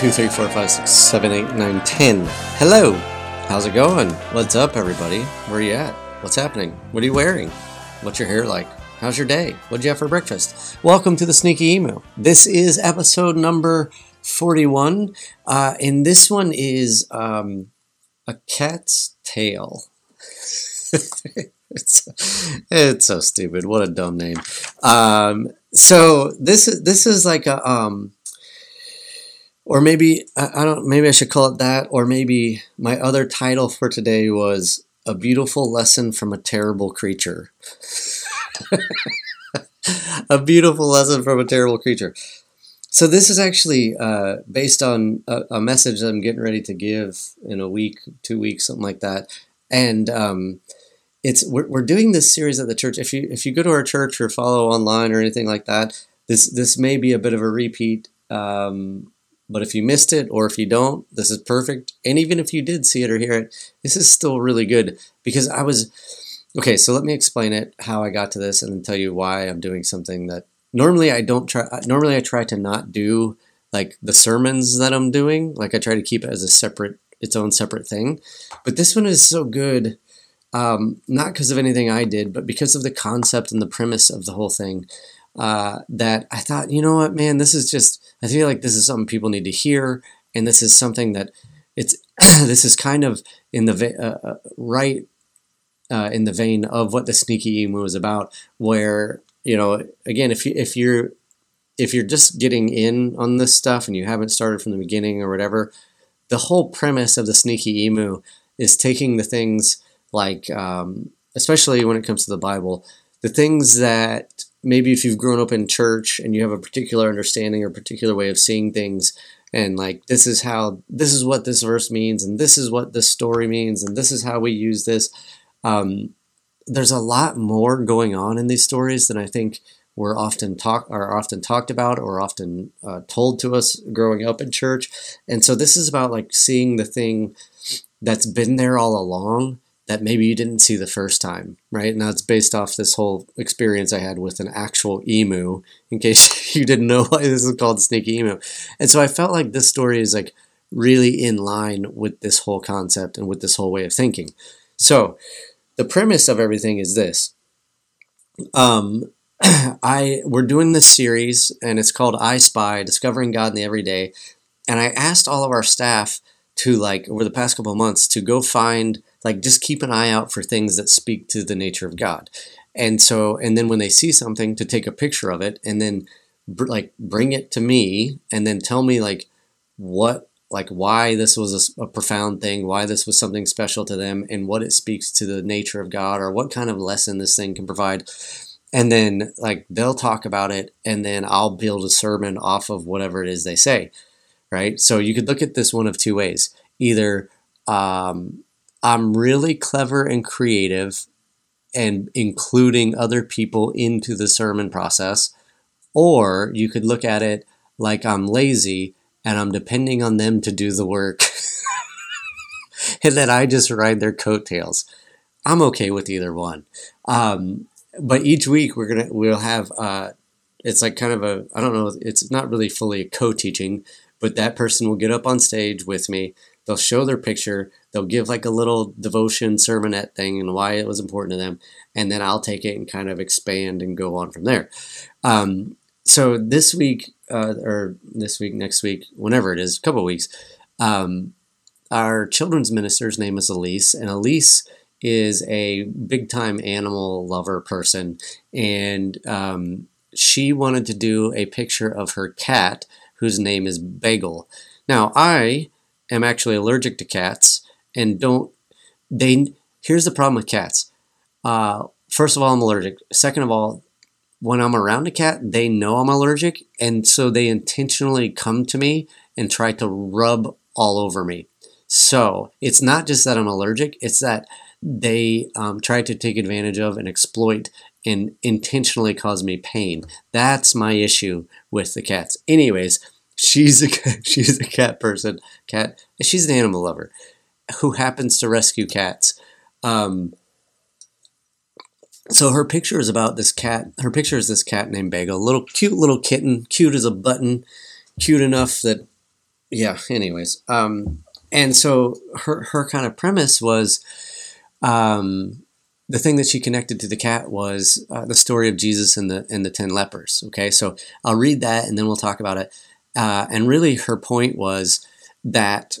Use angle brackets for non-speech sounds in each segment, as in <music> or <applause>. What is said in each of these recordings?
Two, three, four, five, six, seven, eight, nine, ten. Hello. How's it going? What's up, everybody? Where are you at? What's happening? What are you wearing? What's your hair like? How's your day? What'd you have for breakfast? Welcome to the Sneaky Emu. This is episode number 41. Uh, and this one is um, a cat's tail. <laughs> it's, it's so stupid. What a dumb name. Um, so this is this is like a um, or maybe I, don't. Maybe I should call it that. Or maybe my other title for today was a beautiful lesson from a terrible creature. <laughs> a beautiful lesson from a terrible creature. So this is actually uh, based on a, a, message that I'm getting ready to give in a week, two weeks, something like that. And um, it's we're, we're doing this series at the church. If you if you go to our church or follow online or anything like that, this this may be a bit of a repeat. Um, but if you missed it or if you don't, this is perfect. And even if you did see it or hear it, this is still really good because I was okay. So let me explain it how I got to this and then tell you why I'm doing something that normally I don't try. Normally I try to not do like the sermons that I'm doing. Like I try to keep it as a separate, its own separate thing. But this one is so good, um, not because of anything I did, but because of the concept and the premise of the whole thing. Uh, that I thought, you know what, man, this is just I feel like this is something people need to hear, and this is something that it's <clears throat> this is kind of in the uh, uh, right uh, in the vein of what the sneaky emu is about. Where you know, again, if you if you're if you're just getting in on this stuff and you haven't started from the beginning or whatever, the whole premise of the sneaky emu is taking the things like, um, especially when it comes to the Bible, the things that maybe if you've grown up in church and you have a particular understanding or particular way of seeing things and like this is how this is what this verse means and this is what this story means and this is how we use this um, there's a lot more going on in these stories than i think we're often talk are often talked about or often uh, told to us growing up in church. And so this is about like seeing the thing that's been there all along that maybe you didn't see the first time, right? And that's based off this whole experience I had with an actual emu, in case <laughs> you didn't know why this is called Sneaky Emu. And so I felt like this story is like really in line with this whole concept and with this whole way of thinking. So the premise of everything is this. Um, <clears throat> I we're doing this series and it's called I Spy: Discovering God in the Everyday, and I asked all of our staff to like over the past couple months to go find like just keep an eye out for things that speak to the nature of God. And so, and then when they see something, to take a picture of it and then br- like bring it to me and then tell me like what, like why this was a, a profound thing, why this was something special to them, and what it speaks to the nature of God or what kind of lesson this thing can provide. And then like they'll talk about it and then I'll build a sermon off of whatever it is they say. Right. So you could look at this one of two ways. Either, um, I'm really clever and creative and including other people into the sermon process. Or you could look at it like I'm lazy and I'm depending on them to do the work <laughs> and then I just ride their coattails. I'm okay with either one. Um, but each week we're gonna we'll have uh, it's like kind of a I don't know it's not really fully co-teaching, but that person will get up on stage with me. They'll show their picture they'll give like a little devotion sermonette thing and why it was important to them and then i'll take it and kind of expand and go on from there. Um, so this week uh, or this week next week whenever it is a couple weeks um, our children's minister's name is elise and elise is a big time animal lover person and um, she wanted to do a picture of her cat whose name is bagel. Now i am actually allergic to cats and don't they here's the problem with cats. Uh, first of all i'm allergic. Second of all when i'm around a cat they know i'm allergic and so they intentionally come to me and try to rub all over me. So it's not just that i'm allergic it's that they um, try to take advantage of and exploit and intentionally cause me pain. That's my issue with the cats. Anyways she's a <laughs> she's a cat person cat she's an animal lover who happens to rescue cats. Um, so her picture is about this cat. Her picture is this cat named Bagel, little cute little kitten, cute as a button, cute enough that yeah. Anyways, um, and so her her kind of premise was, um, the thing that she connected to the cat was uh, the story of Jesus and the and the ten lepers. Okay, so I'll read that and then we'll talk about it. Uh, and really, her point was that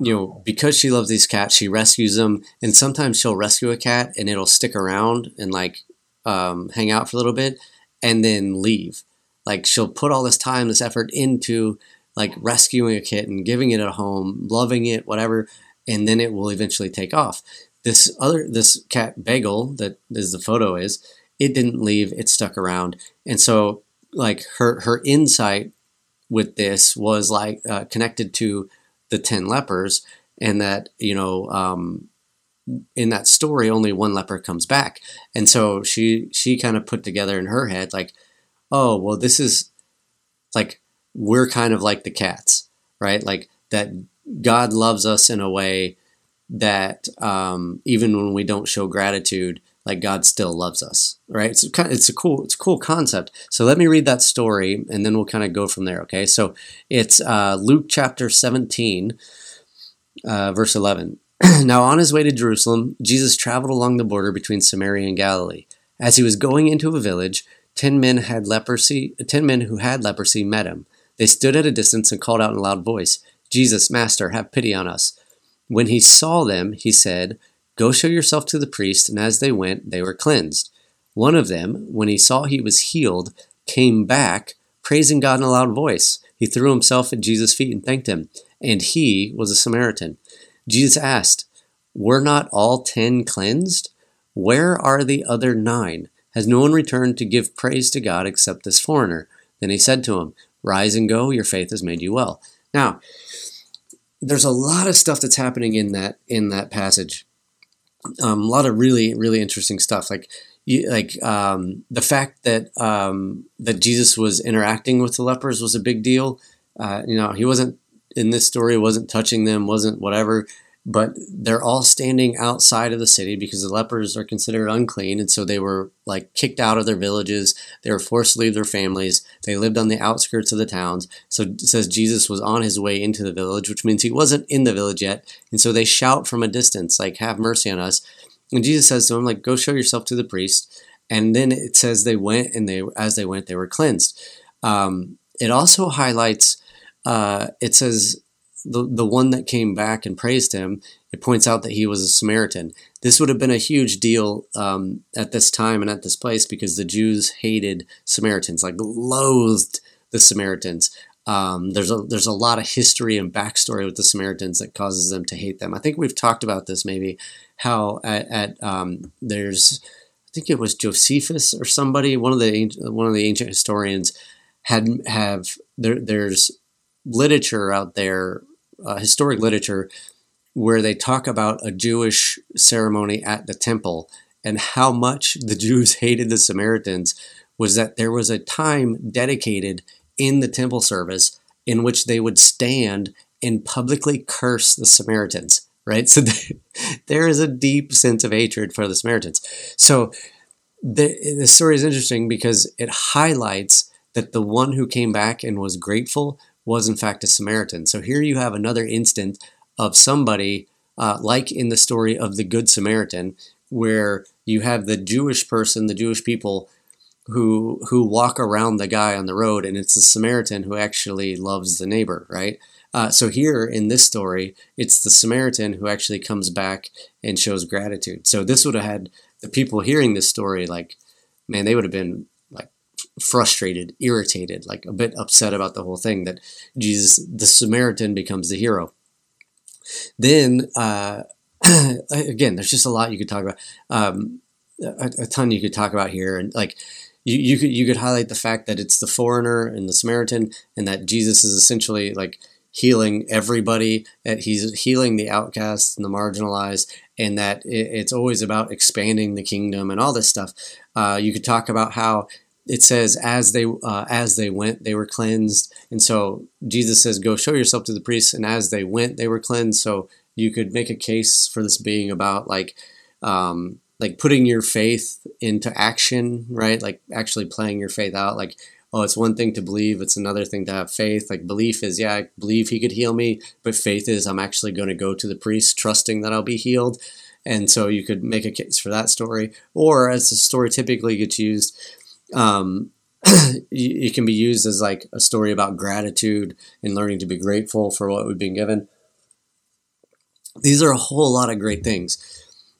you know because she loves these cats, she rescues them, and sometimes she'll rescue a cat and it'll stick around and like um, hang out for a little bit and then leave. Like she'll put all this time, this effort into like rescuing a kitten, giving it a home, loving it, whatever, and then it will eventually take off this other this cat bagel that is the photo is it didn't leave it stuck around and so like her her insight with this was like uh, connected to the 10 lepers and that you know um, in that story only one leper comes back. And so she she kind of put together in her head like oh well this is like we're kind of like the cats right? Like that god loves us in a way that um, even when we don't show gratitude, like God still loves us, right? It's kind of, it's a cool it's a cool concept. So let me read that story, and then we'll kind of go from there. Okay, so it's uh, Luke chapter seventeen, uh, verse eleven. <clears throat> now on his way to Jerusalem, Jesus traveled along the border between Samaria and Galilee. As he was going into a village, ten men had leprosy. Ten men who had leprosy met him. They stood at a distance and called out in a loud voice, "Jesus, Master, have pity on us." When he saw them, he said, Go show yourself to the priest. And as they went, they were cleansed. One of them, when he saw he was healed, came back, praising God in a loud voice. He threw himself at Jesus' feet and thanked him. And he was a Samaritan. Jesus asked, Were not all ten cleansed? Where are the other nine? Has no one returned to give praise to God except this foreigner? Then he said to him, Rise and go, your faith has made you well. Now, there's a lot of stuff that's happening in that in that passage. Um, a lot of really really interesting stuff, like you, like um, the fact that um, that Jesus was interacting with the lepers was a big deal. Uh, you know, he wasn't in this story, wasn't touching them, wasn't whatever but they're all standing outside of the city because the lepers are considered unclean. And so they were like kicked out of their villages. They were forced to leave their families. They lived on the outskirts of the towns. So it says jesus was on his way into the village which means he wasn't in the village yet. And so they shout from a distance like have mercy on us. And jesus says to them like go show yourself to the priest. And then it says they went and they as they went they were cleansed. Um, it also highlights uh, it says the, the one that came back and praised him, it points out that he was a Samaritan. This would have been a huge deal um, at this time and at this place because the Jews hated Samaritans, like loathed the Samaritans. Um, there's a there's a lot of history and backstory with the Samaritans that causes them to hate them. I think we've talked about this maybe how at, at um, there's I think it was Josephus or somebody one of the one of the ancient historians had have there there's literature out there uh, historic literature where they talk about a Jewish ceremony at the temple and how much the <laughs> Jews hated the Samaritans was that there was a time dedicated in the temple service in which they would stand and publicly curse the Samaritans, right? So <laughs> there is a deep sense of hatred for the Samaritans. So the, the story is interesting because it highlights that the one who came back and was grateful was in fact a Samaritan. So here you have another instance of somebody, uh, like in the story of the Good Samaritan, where you have the Jewish person, the Jewish people who who walk around the guy on the road, and it's the Samaritan who actually loves the neighbor, right? Uh, so here in this story, it's the Samaritan who actually comes back and shows gratitude. So this would have had the people hearing this story like, man, they would have been frustrated, irritated, like a bit upset about the whole thing that Jesus, the Samaritan, becomes the hero. Then, uh, <clears throat> again, there's just a lot you could talk about, um, a, a, ton you could talk about here, and like you, you could you could highlight the fact that it's the foreigner and the Samaritan, and that Jesus is essentially like healing everybody, that he's healing the outcasts and the marginalized, and that it's always about expanding the kingdom and all this stuff. Uh, you could talk about how it says as they uh, as they went they were cleansed and so jesus says go show yourself to the priests and as they went they were cleansed so you could make a case for this being about like um, like putting your faith into action right like actually playing your faith out like oh, it's one thing to believe, it's another thing to have faith. Like belief is, yeah, I believe he could heal me, but faith is, I'm actually going to go to the priest trusting that I'll be healed. And so you could make a case for that story. Or as the story typically gets used, um, <clears throat> it can be used as like a story about gratitude and learning to be grateful for what we've been given. These are a whole lot of great things.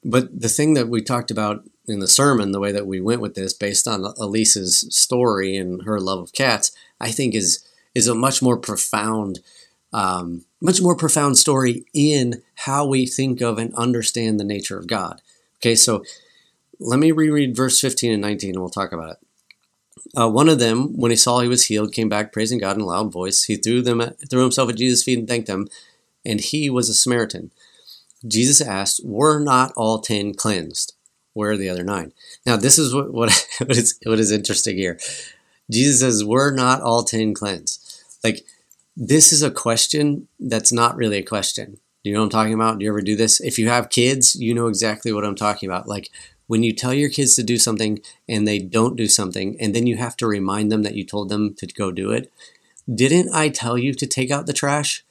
But the thing that we talked about in the sermon, the way that we went with this, based on Elise's story and her love of cats, I think is is a much more profound, um, much more profound story in how we think of and understand the nature of God. Okay, so let me reread verse 15 and 19 and we'll talk about it. Uh, one of them, when he saw he was healed, came back praising God in a loud voice. He threw them at, threw himself at Jesus' feet and thanked him, and he was a Samaritan. Jesus asked, "Were not all ten cleansed?" Where are the other nine? Now, this is what, what, <laughs> what, is, what is interesting here. Jesus says, We're not all 10 cleansed. Like, this is a question that's not really a question. Do you know what I'm talking about? Do you ever do this? If you have kids, you know exactly what I'm talking about. Like, when you tell your kids to do something and they don't do something, and then you have to remind them that you told them to go do it. Didn't I tell you to take out the trash?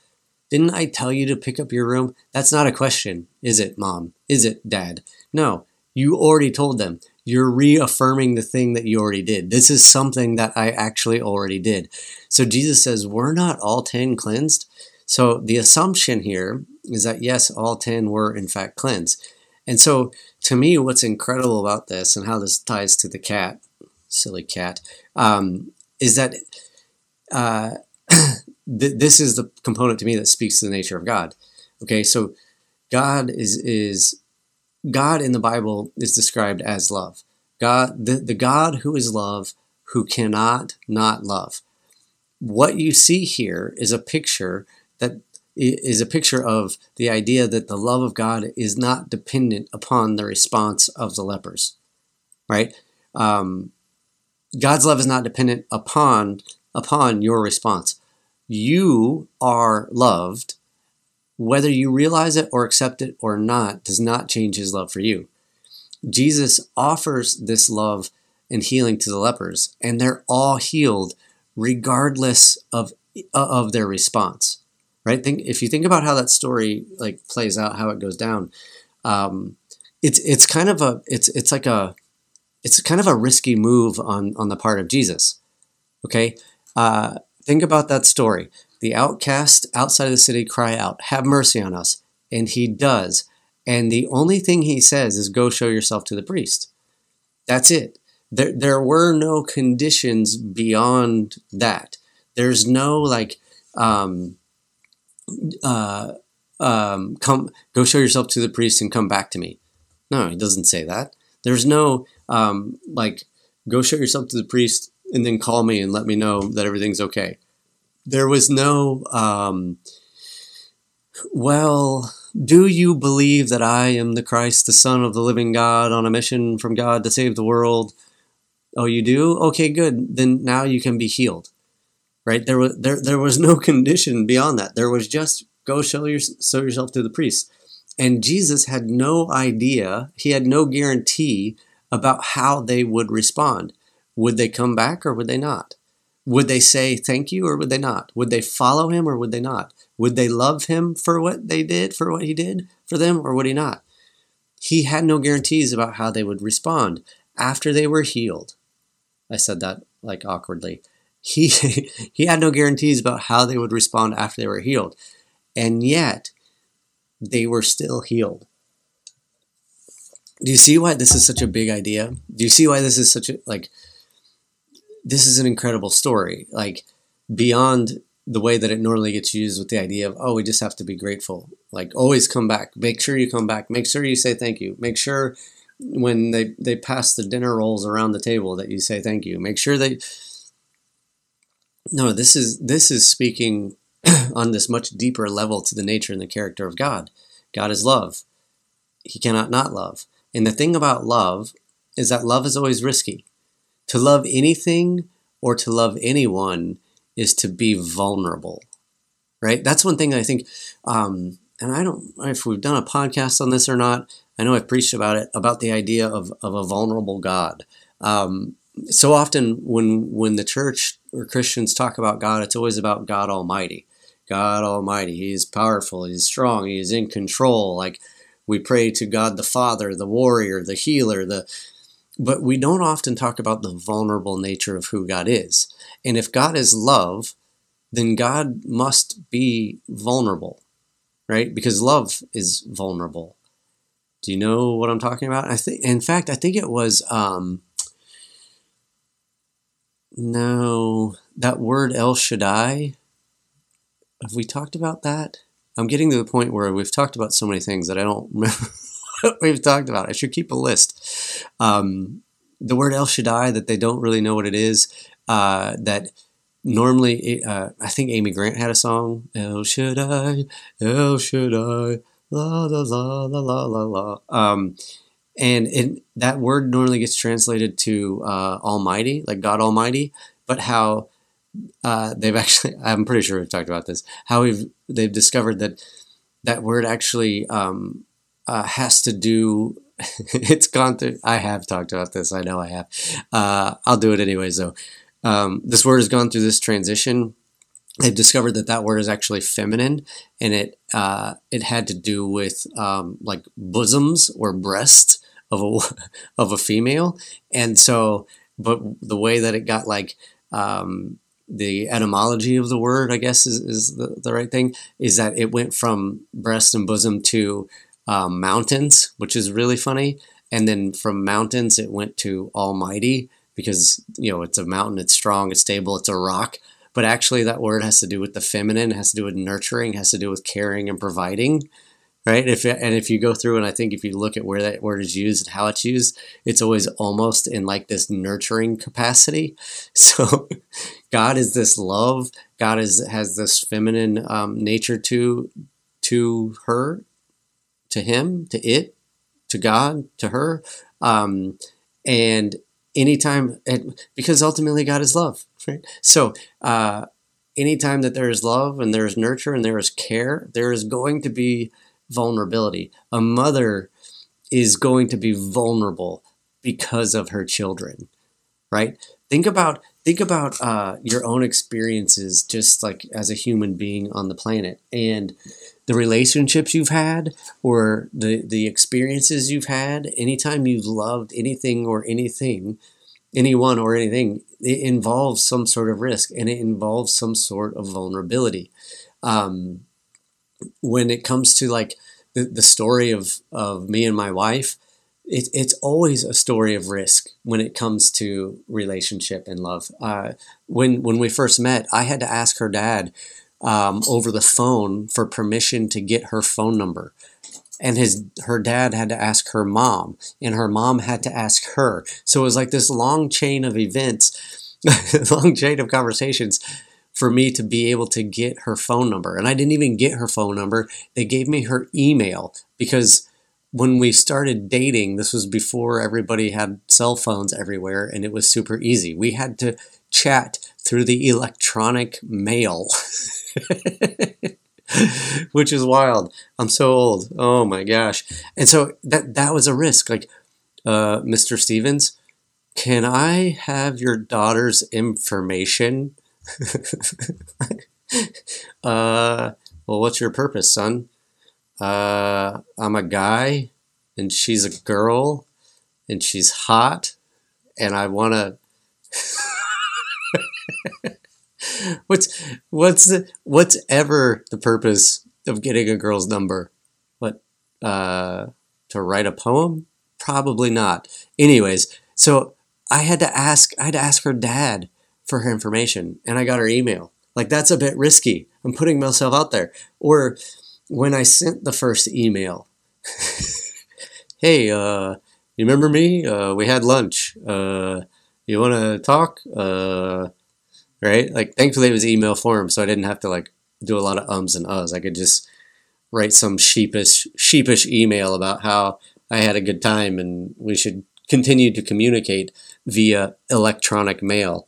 Didn't I tell you to pick up your room? That's not a question, is it, mom? Is it, dad? No, you already told them. You're reaffirming the thing that you already did. This is something that I actually already did. So Jesus says, We're not all 10 cleansed. So the assumption here is that yes, all 10 were in fact cleansed. And so to me, what's incredible about this and how this ties to the cat, silly cat, um, is that uh, <clears throat> th- this is the component to me that speaks to the nature of God. Okay, so God is is God in the Bible is described as love. God, the, the God who is love, who cannot not love. What you see here is a picture that is a picture of the idea that the love of God is not dependent upon the response of the lepers, right? Um, God's love is not dependent upon upon your response. You are loved whether you realize it or accept it or not does not change his love for you. Jesus offers this love and healing to the lepers, and they're all healed regardless of of their response. Right? Think if you think about how that story like plays out, how it goes down. Um, it's it's kind of a it's it's like a it's kind of a risky move on on the part of Jesus. Okay, uh, think about that story. The outcast outside of the city cry out, Have mercy on us. And he does. And the only thing he says is, Go show yourself to the priest. That's it. There, there were no conditions beyond that. There's no like, um, uh, um, come, go show yourself to the priest and come back to me. No, he doesn't say that. There's no um, like, go show yourself to the priest and then call me and let me know that everything's okay there was no, um, well, do you believe that I am the Christ, the Son of the living God, on a mission from God to save the world? Oh, you do? Okay, good. Then now you can be healed. Right? There was there there was no <laughs> condition beyond that. There was just go show, your, show yourself to the priest. And Jesus had no idea, he had no guarantee about how they would respond. Would they come back or would they not? Would they say thank you or would they not? Would they follow him or would they not? Would they love him for what they did, for what he did for them, or would he not? He had no guarantees about how they would respond after they were healed. I said that like awkwardly. He <laughs> he had no guarantees about how they would respond after they were healed. And yet they were still healed. Do you see why this is such a big idea? Do you see why this is such a like this is an incredible story. Like beyond the way that it normally gets used with the idea of, oh, we just have to be grateful. Like always come back. Make sure you come back. Make sure you say thank you. Make sure when they, they pass the dinner rolls around the table that you say thank you. Make sure they No, this is this is speaking <clears throat> on this much deeper level to the nature and the character of God. God is love. He cannot not love. And the thing about love is that love is always risky. To love anything or to love anyone is to be vulnerable, right? That's one thing I think, um, and I don't know if we've done a podcast on this or not. I know I've preached about it, about the idea of, of a vulnerable God. Um, so often when when the church or Christians talk about God, it's always about God Almighty. God Almighty. He is powerful. He is strong. He is in control. Like we pray to God the Father, the warrior, the healer, the but we don't often talk about the vulnerable nature of who God is. And if God is love, then God must be vulnerable, right? Because love is vulnerable. Do you know what I'm talking about? I think, in fact, I think it was, um, no, that word El Shaddai. Have we talked about that? I'm getting to the point where we've talked about so many things that I don't remember <laughs> what we've talked about. I should keep a list. Um, the word El Shaddai that they don't really know what it is. Uh, that normally, uh, I think Amy Grant had a song, El Shaddai, El Shaddai, la la la la la la la. Um, and it, that word normally gets translated to uh, Almighty, like God Almighty. But how uh, they've actually, <laughs> I'm pretty sure we've talked about this, how we've they've discovered that that word actually um, uh, has to do. <laughs> it's gone through. I have talked about this. I know I have. Uh, I'll do it anyways, though. Um, this word has gone through this transition they've discovered that that word is actually feminine and it uh, it had to do with um, like bosoms or breasts of a <laughs> of a female. And so but the way that it got like um, the etymology of the word i guess is, is the, the right thing is that it went from breast and bosom to um, mountains which is really funny. And then from mountains it went to almighty because you know it's a mountain it's strong it's stable it's a rock. But actually that word has to do with the feminine has to do with nurturing has to do with caring and providing right? If and if you go through and i think if you look at where that word is used and how it's used it's always almost in like this nurturing capacity. <laughs> So god is this love. God is has this feminine um, nature to to her to him to it to god to her. Um, and anytime and because ultimately god is love right? So uh, anytime that there is love and there is nurture and there is care there is going to be vulnerability. A mother is going to be vulnerable because of her children right? Think about think about uh, your own experiences just like as a human being on the planet and the relationships you've had or the the experiences you've had. Anytime you've loved anything or anything anyone or anything it involves some sort of risk and it involves some sort of vulnerability. Um, when it comes to like the, the story of of me and my wife it, it's always a story of risk when it comes to relationship and love uh, when when we first met i had to ask her dad um, over the phone for permission to get her phone number. And his her dad had to ask her mom, and her mom had to ask her. So it was like this long chain of events, <laughs> long chain of conversations for me to be able to get her phone number. And I didn't even get her phone number. They gave me her email because when we started dating, this was before everybody had cell phones everywhere and it was super easy. We had to chat through the electronic mail. <laughs> which is wild. I'm so old. Oh my gosh. And so that that was a risk. Like, uh, Mr. Stevens, can I have your daughter's information? <laughs> uh, well, what's your purpose, son? Uh, I'm a guy, and she's a girl, and she's hot, and I want to. <laughs> what's what's what's ever the purpose of getting a girl's number? What uh, to write a poem? Probably not. Anyways, so I had to ask I had to ask her dad for her information, and I got her email. Like that's a bit risky. I'm putting myself out there. Or when I sent the first email, <laughs> hey, uh, you remember me? Uh, we had lunch. Uh, you want to talk? Uh, right? Like thankfully it was email form, so I didn't have to like do a lot of ums and uhs. I could just write some sheepish sheepish email about how I had a good time and we should continue to communicate via electronic mail.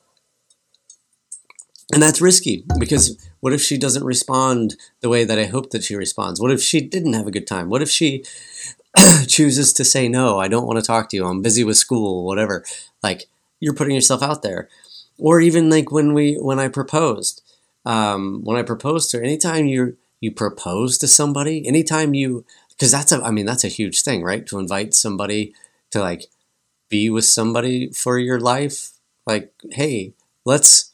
And that's risky because what if she doesn't respond the way that I hope that she responds? What if she didn't have a good time? What if she <clears throat> chooses to say no, I don't want to talk to you. I'm busy with school, whatever. Like you're putting yourself out there. Or even like when we when I proposed, um, when I proposed to her, anytime you you propose to somebody, anytime you because that's a I mean that's a huge thing, right? To invite somebody to like be with somebody for your life, like hey, let's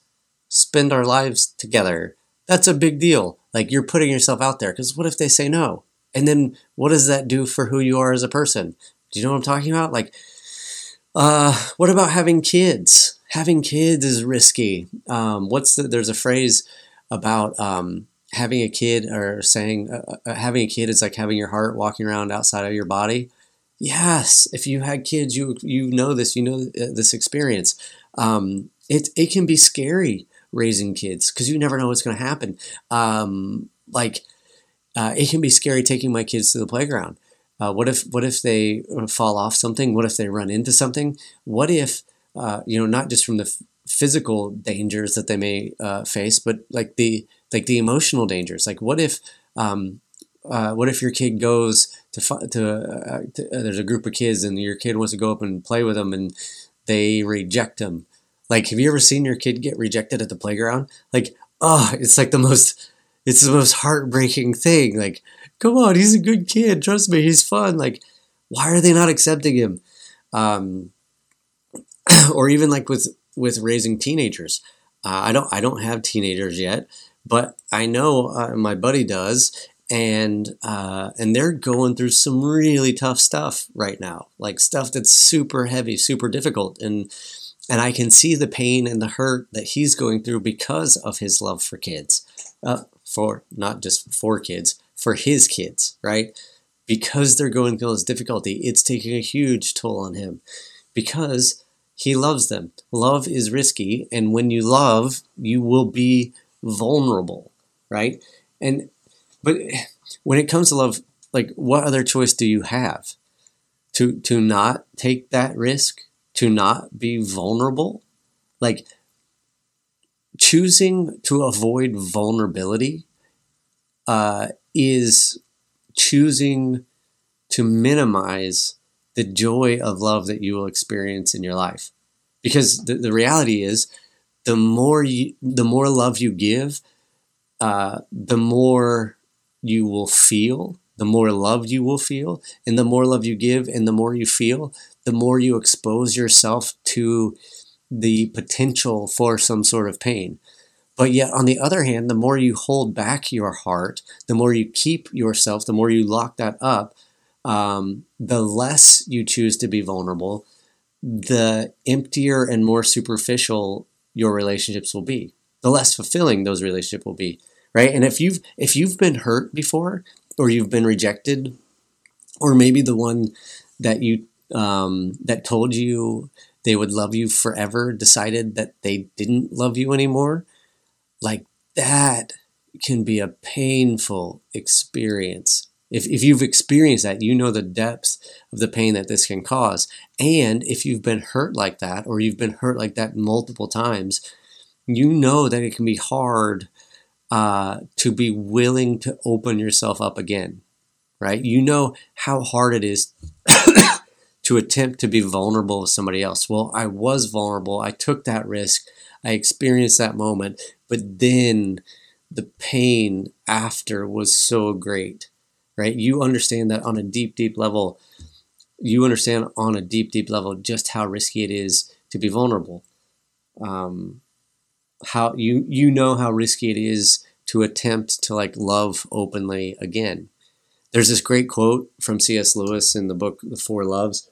spend our lives together. That's a big deal. Like you're putting yourself out there because what if they say no? And then what does that do for who you are as a person? Do you know what I'm talking about? Like, uh, what about having kids? Having kids is risky. Um, what's the, there's a phrase about um, having a kid or saying uh, uh, having a kid is like having your heart walking around outside of your body. Yes, if you had kids, you you know this, you know uh, this experience. Um, it it can be scary raising kids because you never know what's going to happen. Um, like uh, it can be scary taking my kids to the playground. Uh, what if what if they uh, fall off something? What if they run into something? What if uh, you know not just from the f- physical dangers that they may uh, face, but like the like the emotional dangers. Like what if um, uh, what if your kid goes to to, to there's a group of kids and your kid wants to go up and play with them and they reject them. Like have you ever seen your kid get rejected at the playground? Like oh, it's like the most it's the most heartbreaking thing. Like come on, he's a good kid. Trust me, he's fun. Like, why are they not accepting him? Um, <clears throat> or even like with with raising teenagers. Uh, I don't I don't have teenagers yet, but I know uh, my buddy does, and uh, and they're going through some really tough stuff right now, like stuff that's super heavy, super difficult, and and I can see the pain and the hurt that he's going through because of his love for kids, uh, for not just for kids, for his kids, right? Because they're going through this difficulty, it's taking a huge toll on him because he loves them. Love is risky, and when you love, you will be vulnerable, right? And but when it comes to love, like what other choice do you have? To to not take that risk, to not be vulnerable? Like choosing to avoid vulnerability uh, is choosing to minimize the joy of love that you will experience in your life. Because the, the reality is, the more you, the more love you give, uh, the more you will feel, the more love you will feel, and the more love you give, and the more you feel, the more you expose yourself to the potential for some sort of pain. But yet, on the other hand, the more you hold back your heart, the more you keep yourself, the more you lock that up, um, the less you choose to be vulnerable, the emptier and more superficial your relationships will be. The less fulfilling those relationships will be, right? And if you've if you've been hurt before, or you've been rejected, or maybe the one that you um, that told you they would love you forever decided that they didn't love you anymore like that can be a painful experience. If, if you've experienced that, you know the depth of the pain that this can cause. And if you've been hurt like that, or you've been hurt like that multiple times, you know that it can be hard uh, to be willing to open yourself up again, right? You know how hard it is to attempt to be vulnerable with somebody else. Well, I was vulnerable. I took that risk. I experienced that moment, but then the pain after was so great, right? You understand that on a deep, deep level. You understand on a deep, deep level just how risky it is to be vulnerable. Um, how you you know how risky it is to attempt to like love openly again. There's this great quote from C.S. Lewis in the book The Four Loves,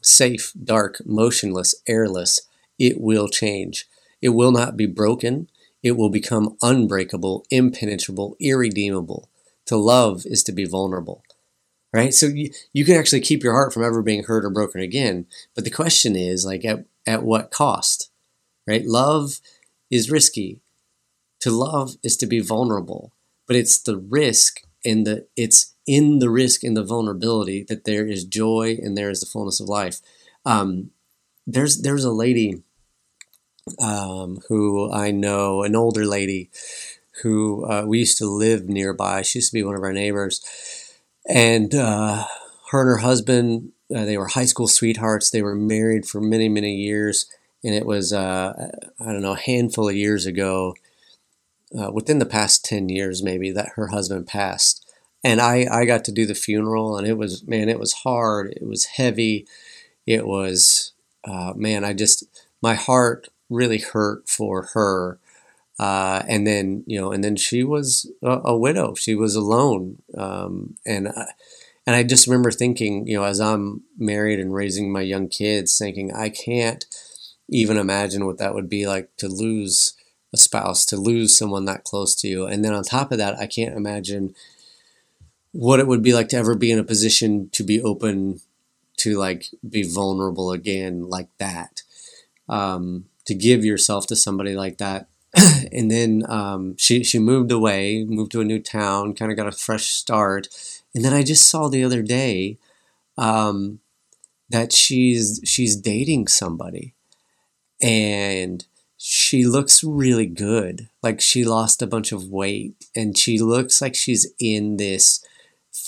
safe, dark, motionless, airless, it will change. It will not be broken. It will become unbreakable, impenetrable, irredeemable. To love is to be vulnerable. Right? So you, you can actually keep your heart from ever being hurt or broken again. But the question is like at, at what cost? Right? Love is risky. To love is to be vulnerable, but it's the risk and the it's in the risk and the vulnerability that there is joy and there is the fullness of life. Um, there's there's a lady um, who I know, an older lady who uh, we used to live nearby. She used to be one of our neighbors, and uh, her and her husband uh, they were high school sweethearts. They were married for many many years, and it was uh, I don't know a handful of years ago, uh, within the past ten years maybe, that her husband passed. And I, I got to do the funeral, and it was man, it was hard. It was heavy. It was uh, man, I just my heart really hurt for her. Uh, and then you know, and then she was a, a widow. She was alone, um, and I, and I just remember thinking, you know, as I'm married and raising my young kids, thinking I can't even imagine what that would be like to lose a spouse, to lose someone that close to you, and then on top of that, I can't imagine what it would be like to ever be in a position to be open to like be vulnerable again like that. Um, to give yourself to somebody like that. <clears throat> And then um, she she moved away moved to a new town kind of got a fresh start. And then i just saw the other day um, that she's she's dating somebody. And she looks really good. Like she lost a bunch of weight. And she looks like she's in this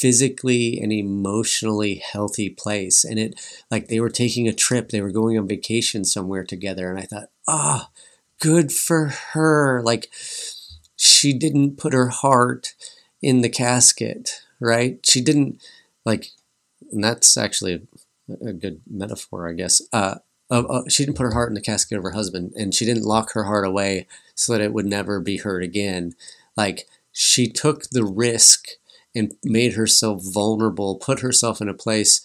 physically and emotionally healthy place. And it, like, they were taking a trip, they were going on vacation somewhere together. And I thought, ah, oh, good for her. Like, she didn't put her heart in the casket, right? She didn't, like, and that's actually a, a good metaphor, I guess. Uh, uh, uh, she didn't put her heart in the casket of her husband, and she didn't lock her heart away so that it would never be hurt again. Like, she took the risk and made herself vulnerable, put herself in a place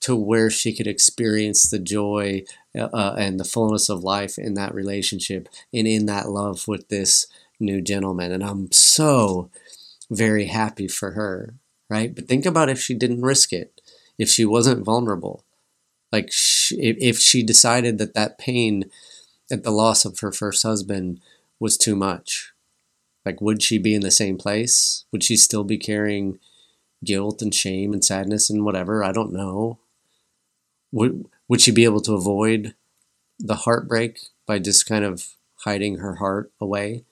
to where she could experience the joy uh, and the fullness of life in that relationship and in that love with this new gentleman. And I'm so very happy for her, right? But think about if she didn't risk it, if she wasn't vulnerable. Like, she, if she decided that that pain at the loss of her first husband was too much, like, would she be in the same place? Would she still be carrying guilt and shame and sadness and whatever? I don't know. Would, would she be able to avoid the heartbreak by just kind of hiding her heart away?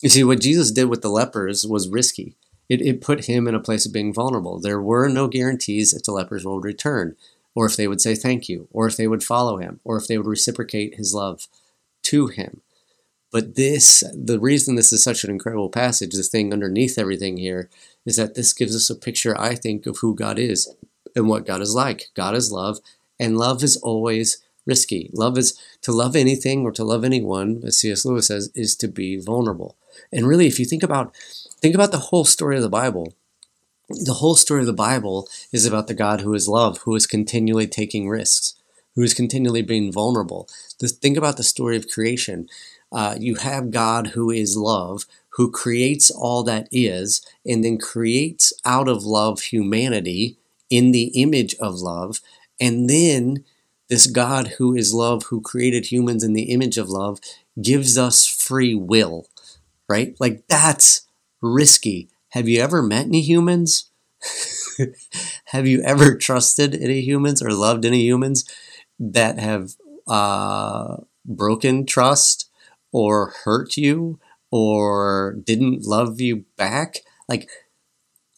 You see, what Jesus did with the lepers was risky. It, it put him in a place of being vulnerable. There were no guarantees if the lepers would return, or if they would say thank you, or if they would follow him, or if they would reciprocate his love to him. But this, the reason this is such an incredible passage, the thing underneath everything here, is that this gives us a picture, I think, of who God is and what God is like. God is love, and love is always risky. Love is to love anything or to love anyone, as C.S. Lewis says, is to be vulnerable. And really, if you think about think about the whole story of the Bible, the whole story of the Bible is about the God who is love, who is continually taking risks, who is continually being vulnerable. Just think about the story of creation uh, you have God who is love, who creates all that is, and then creates out of love humanity in the image of love. And then this God who is love, who created humans in the image of love, gives us free will, right? Like that's risky. Have you ever met any humans? <laughs> have you ever trusted any humans or loved any humans that have uh, broken trust or hurt you or didn't love you back. Like,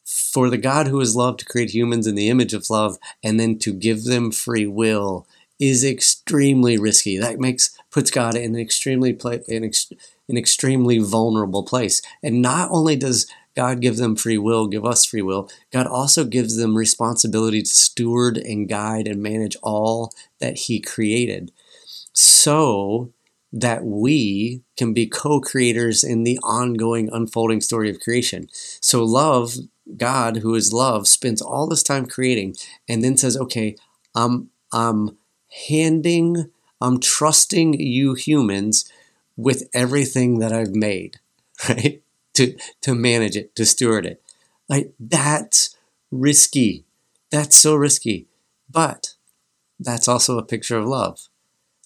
for the God who is love to create humans in the image of love and then to give them free will is extremely risky. That makes puts God in an extremely play, an, ex, an extremely vulnerable place. And not only does God gives them free will, give us free will, God also gives them responsibility to steward and guide and manage all that He created. So that we can be co creators in the ongoing unfolding story of creation. So, love, God, who is love, spends all this time creating and then says, okay, I'm, I'm handing, I'm trusting you humans with everything that I've made, <laughs> right? To, to manage it, to steward it. Like, that's risky. That's so risky. But that's also a picture of love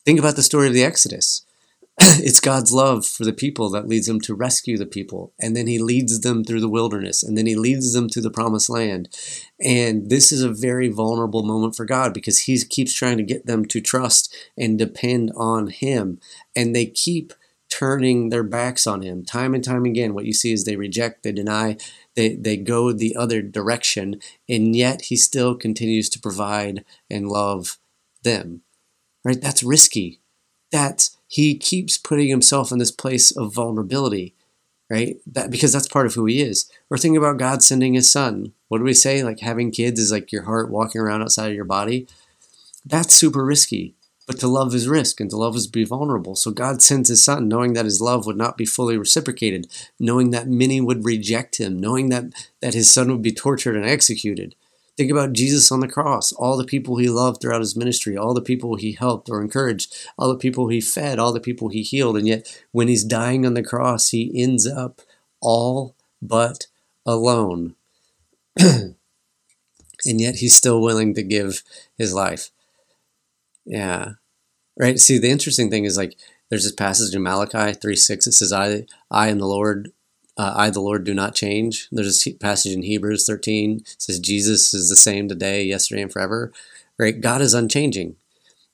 Think about the story of the Exodus. <clears throat> it's God's love for the people that leads him to rescue the people. And then he leads them through the wilderness. And then he leads them to the promised land. And this is a very vulnerable moment for God because he keeps trying to get them to trust and depend on him. And they keep turning their backs on him time and time again. What you see is they reject, they deny, they, they go the other direction. And yet he still continues to provide and love them. Right? That's risky. That's he keeps putting himself in this place of vulnerability, right? That because that's part of who he is. Or think about God sending his son. What do we say? Like having kids is like your heart walking around outside of your body. That's super risky. But to love is risk and to love is be vulnerable. So God sends his son knowing that his love would not be fully reciprocated, knowing that many would reject him, knowing that, that his son would be tortured and executed. Think about Jesus on the cross, all the people he loved throughout his ministry, all the people he helped or encouraged, all the people he fed, all the people he healed. And yet, when he's dying on the cross, he ends up all but alone. <clears throat> and yet, he's still willing to give his life. Yeah. Right. See, the interesting thing is like, there's this passage in Malachi 3 6. It says, I, I am the Lord uh, I, the Lord, do not change. There's a passage in Hebrews 13 says Jesus is the same today, yesterday, and forever. Right? God is unchanging,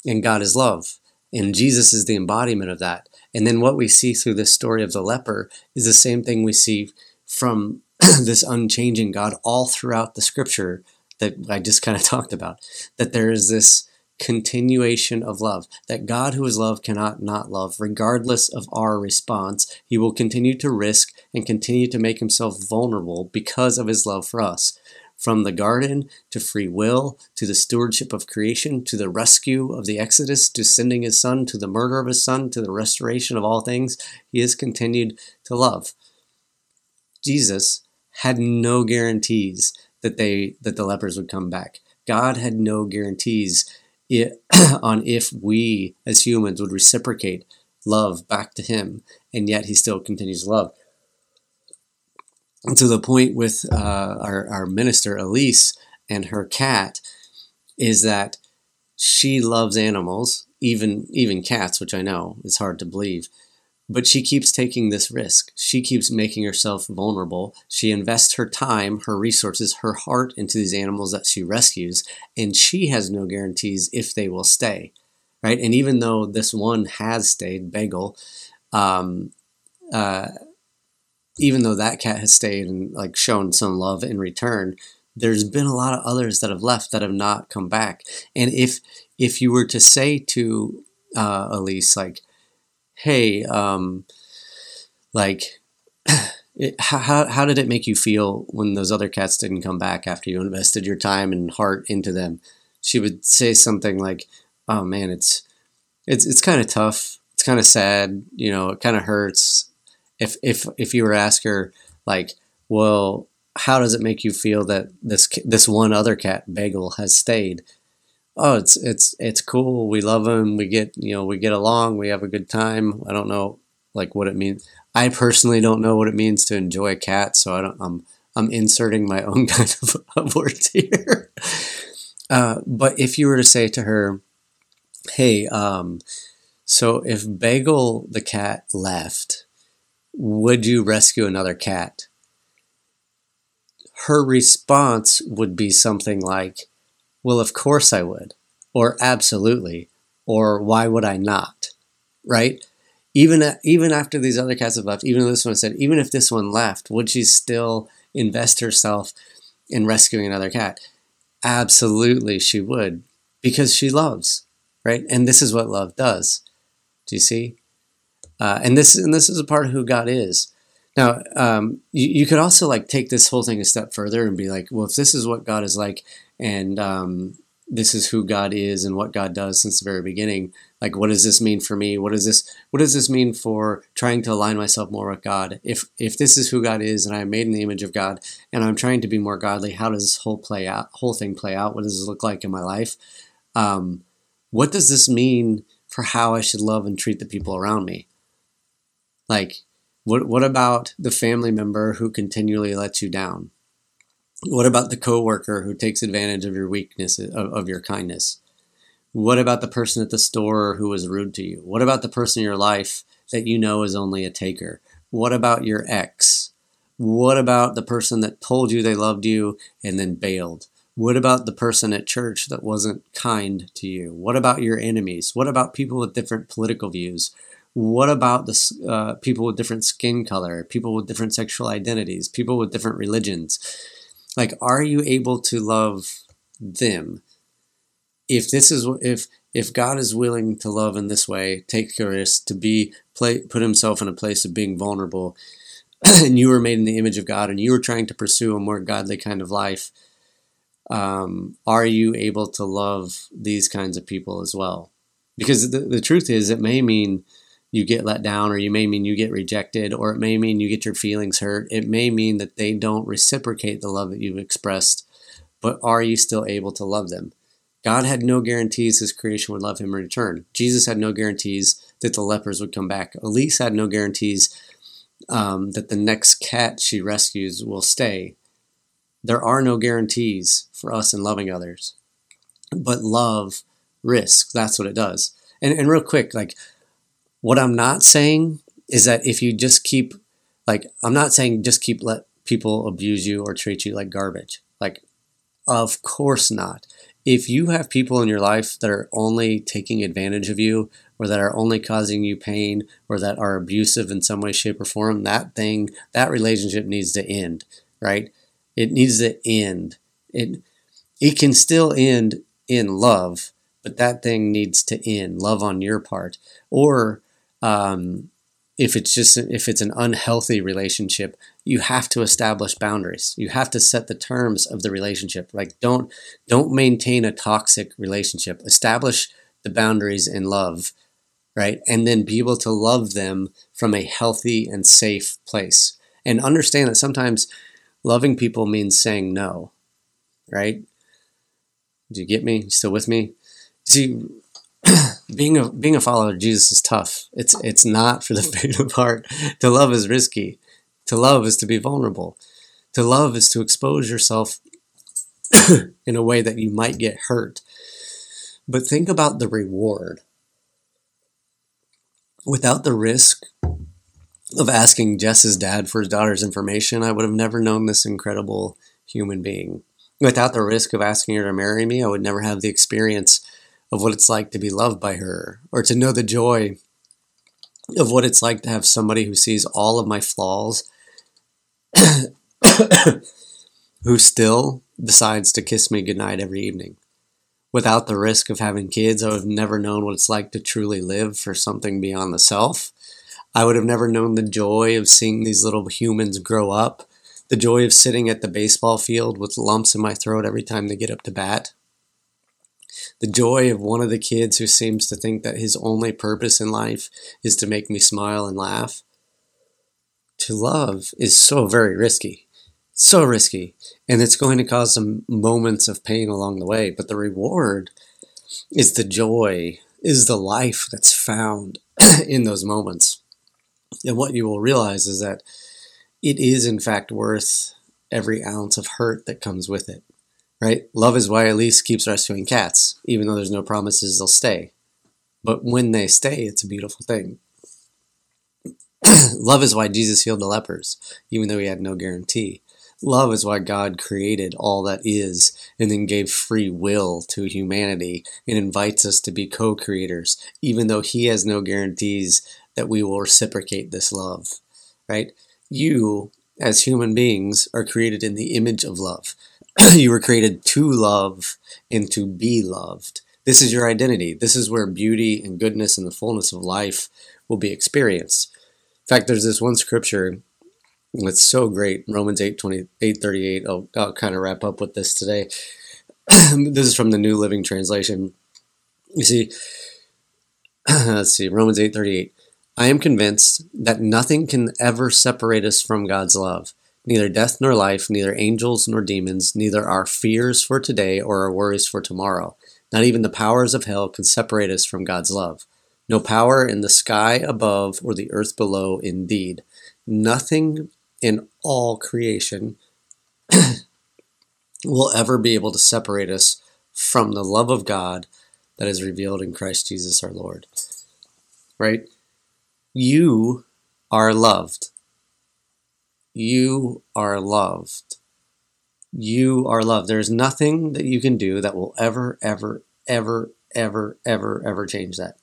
and God is love, and Jesus is the embodiment of that. And then what we see through this story of the leper is the same thing we see from <clears throat> this unchanging God all throughout the Scripture that I just kind of <laughs> talked about. That there is this continuation of love. That God, who is love, cannot not love, regardless of our response. He will continue to risk and continue to make himself vulnerable because of his love for us. From the garden to free will, to the stewardship of creation, to the rescue of the Exodus, to sending his son, to the murder of his son, to the restoration of all things, he has continued to love. Jesus had no guarantees that they that the lepers would come back. God had no guarantees <clears throat> on if we as humans would reciprocate love back to him, and yet he still continues love. And to the point with uh, our, our minister, Elise, and her cat, is that she loves animals, even even cats, which I know is hard to believe. But she keeps taking this risk. She keeps making herself vulnerable. She invests her time, her resources, her heart into these animals that she rescues, and she has no guarantees if they will stay, right? And even though this one has stayed, Bagel, um, uh, even though that cat has stayed and like shown some love in return, there's been a lot of others that have left that have not come back. And if if you were to say to uh, Elise like, hey, um, like, it, how, how did it make you feel when those other cats didn't come back after you invested your time and heart into them? She would say something like, oh man, it's, it's, it's kind of tough. It's kind of sad. You know, it kind of hurts. If, if, if you were to ask her like, well, how does it make you feel that this, this one other cat bagel has stayed? Oh, it's it's it's cool. We love him. We get you know we get along. We have a good time. I don't know like what it means. I personally don't know what it means to enjoy a cat, so I don't. I'm I'm inserting my own <laughs> kind of, of words here. <laughs> Uh, but if you were to say to her, "Hey, um, so if Bagel the cat left, would you rescue another cat?" Her response would be something like, well, of course I would, or absolutely, or why would I not? Right? Even even after these other cats have left, even this one said, even if this one left, would she still invest herself in rescuing another cat? Absolutely, she would, because she loves, right? And this is what love does. Do you see? Uh, and this and this is a part of who God is. Now, um, you, you could also like take this whole thing a step further and be like, well, if this is what God is like, and um, this is who God is and what God does since the very beginning. Like, what does this mean for me? What does this What does this mean for trying to align myself more with God? If if this is who God is and I am made in the image of God and I'm trying to be more godly, how does this whole play out? Whole thing play out? What does this look like in my life? Um, what does this mean for how I should love and treat the people around me? Like, what what about the family member who continually lets you down? What about the coworker who takes advantage of your weakness, of, of your kindness? What about the person at the store who was rude to you? What about the person in your life that you know is only a taker? What about your ex? What about the person that told you they loved you and then bailed? What about the person at church that wasn't kind to you? What about your enemies? What about people with different political views? What about the uh, people with different skin color, people with different sexual identities, people with different religions? Like, are you able to love them? If this is if if God is willing to love in this way, take risk to be play, put Himself in a place of being vulnerable, <clears throat> and you were made in the image of God, and you were trying to pursue a more godly kind of life, um, are you able to love these kinds of people as well? Because the, the truth is, it may mean you get let down, or you may mean you get rejected, or it may mean you get your feelings hurt. It may mean that they don't reciprocate the love that you've expressed, but are you still able to love them? God had no guarantees his creation would love him in return. Jesus had no guarantees that the lepers would come back. Elise had no guarantees um, that the next cat she rescues will stay. There are no guarantees for us in loving others, but love risks. That's what it does. And, and real quick, like what I'm not saying is that if you just keep, like, I'm not saying just keep let people abuse you or treat you like garbage. Like, of course not. If you have people in your life that are only taking advantage of you or that are only causing you pain or that are abusive in some way, shape, or form, that thing, that relationship needs to end, right? It needs to end. It, it can still end in love, but that thing needs to end, love on your part. Or um, if it's just if it's an unhealthy relationship you have to establish boundaries you have to set the terms of the relationship like don't don't maintain a toxic relationship establish the boundaries in love right? And then be able to love them from a healthy and safe place. And understand that sometimes loving people means saying no, right? Do you get me? Still with me? See, <clears throat> being a being a follower of Jesus is tough. It's it's not for the <laughs> faint of heart. To love is risky. To love is to be vulnerable. To love is to expose yourself <clears throat> in a way that you might get hurt. But think about the reward without the risk of asking Jess's dad for his daughter's information, I would have never known this incredible human being. Without the risk of asking her to marry me, I would never have the experience of what it's like to be loved by her or to know the joy of what it's like to have somebody who sees all of my flaws <coughs> who still decides to kiss me goodnight every evening without the risk of having kids, I would have never known what it's like to truly live for something beyond the self. I would have never known the joy of seeing these little humans grow up, the joy of sitting at the baseball field with lumps in my throat every time they get up to bat. The joy of one of the kids who seems to think that his only purpose in life is to make me smile and laugh. To love is so very risky so risky and it's going to cause some moments of pain along the way but the reward is the joy is the life that's found <clears throat> in those moments and what you will realize is that it is in fact worth every ounce of hurt that comes with it right love is why elise keeps rescuing cats even though there's no promises they'll stay but when they stay it's a beautiful thing <clears throat> love is why jesus healed the lepers even though he had no guarantee Love is why God created all that is and then gave free will to humanity and invites us to be co creators, even though He has no guarantees that we will reciprocate this love, right? You, as human beings, are created in the image of love. <clears throat> you were created to love and to be loved. This is your identity. This is where beauty and goodness and the fullness of life will be experienced. In fact, there's this one scripture that's so great. Romans 8, 28, 38. I'll, I'll kind of wrap up with this today. <clears throat> this is from the New Living Translation. You see, <clears throat> let's see, Romans 8, 38. I am convinced that nothing can ever separate us from God's love. Neither death nor life, neither angels nor demons, neither our fears for today or our worries for tomorrow. Not even the powers of hell can separate us from God's love. No power in the sky above or the earth below, indeed. Nothing in all creation <clears throat> will ever be able to separate us from the love of God that is revealed in Christ Jesus our Lord. Right? You are loved. You are loved. You are loved. There's nothing that you can do that will ever, ever, ever, ever, ever, ever change that.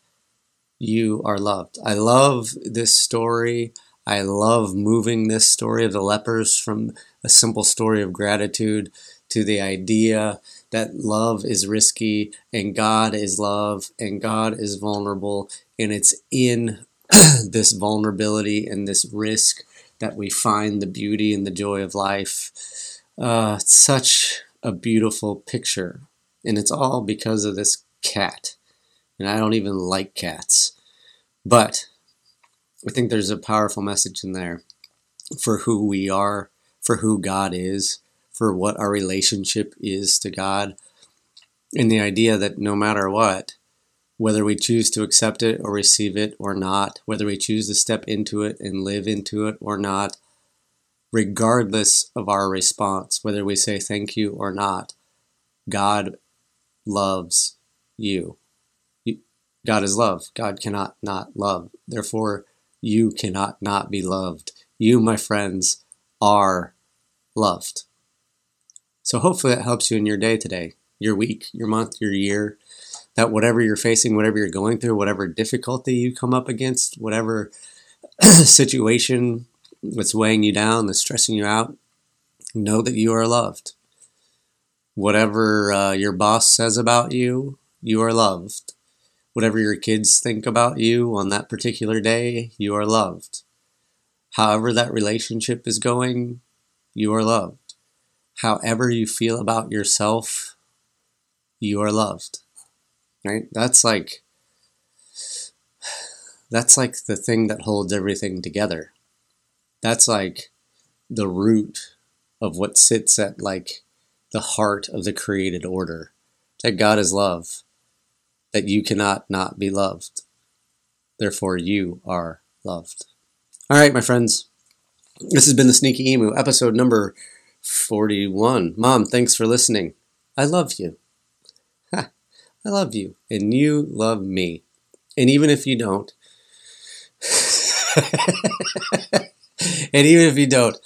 You are loved. I love this story. I love moving this story of the lepers from a simple story of gratitude to the idea that love is risky and God is love and God is vulnerable. And it's in <clears throat> this vulnerability and this risk that we find the beauty and the joy of life. Uh, such a beautiful picture. And it's all because of this cat. And I don't even like cats. But I think there's a powerful message in there for who we are, for who God is, for what our relationship is to God. And the idea that no matter what, whether we choose to accept it or receive it or not, whether we choose to step into it and live into it or not, regardless of our response, whether we say thank you or not, God loves you. God is love. God cannot not love. Therefore, you cannot not be loved. You, my friends, are loved. So hopefully that helps you in your day today, your week, your month, your year. That whatever you're facing, whatever you're going through, whatever difficulty you come up against, whatever <clears throat> situation that's weighing you down, that's stressing you out, know that you are loved. Whatever uh, your boss says about you, you are loved. Whatever your kids think about you on that particular day, you are loved. However, that relationship is going, you are loved. However, you feel about yourself, you are loved. Right? That's like that's like the thing that holds everything together. That's like the root of what sits at like the heart of the created order. That God is love that you cannot not be loved. Therefore, you are loved. All right, my friends. This has been the Sneaky Emu, episode number 41. Mom, thanks for listening. I love you. I love you. And you love me. And even if you don't, <laughs> and even if you don't,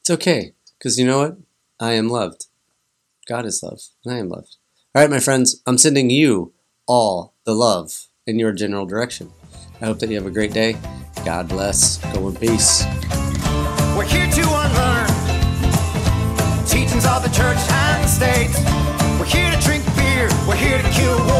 it's okay. Because you know what? I am loved. God is love. And I am loved. All right, my friends, I'm sending you all the love in your general direction. I hope that you have a great day. God bless. Go in peace. We're here to unlearn teachings of the church and state. We're here to kill war.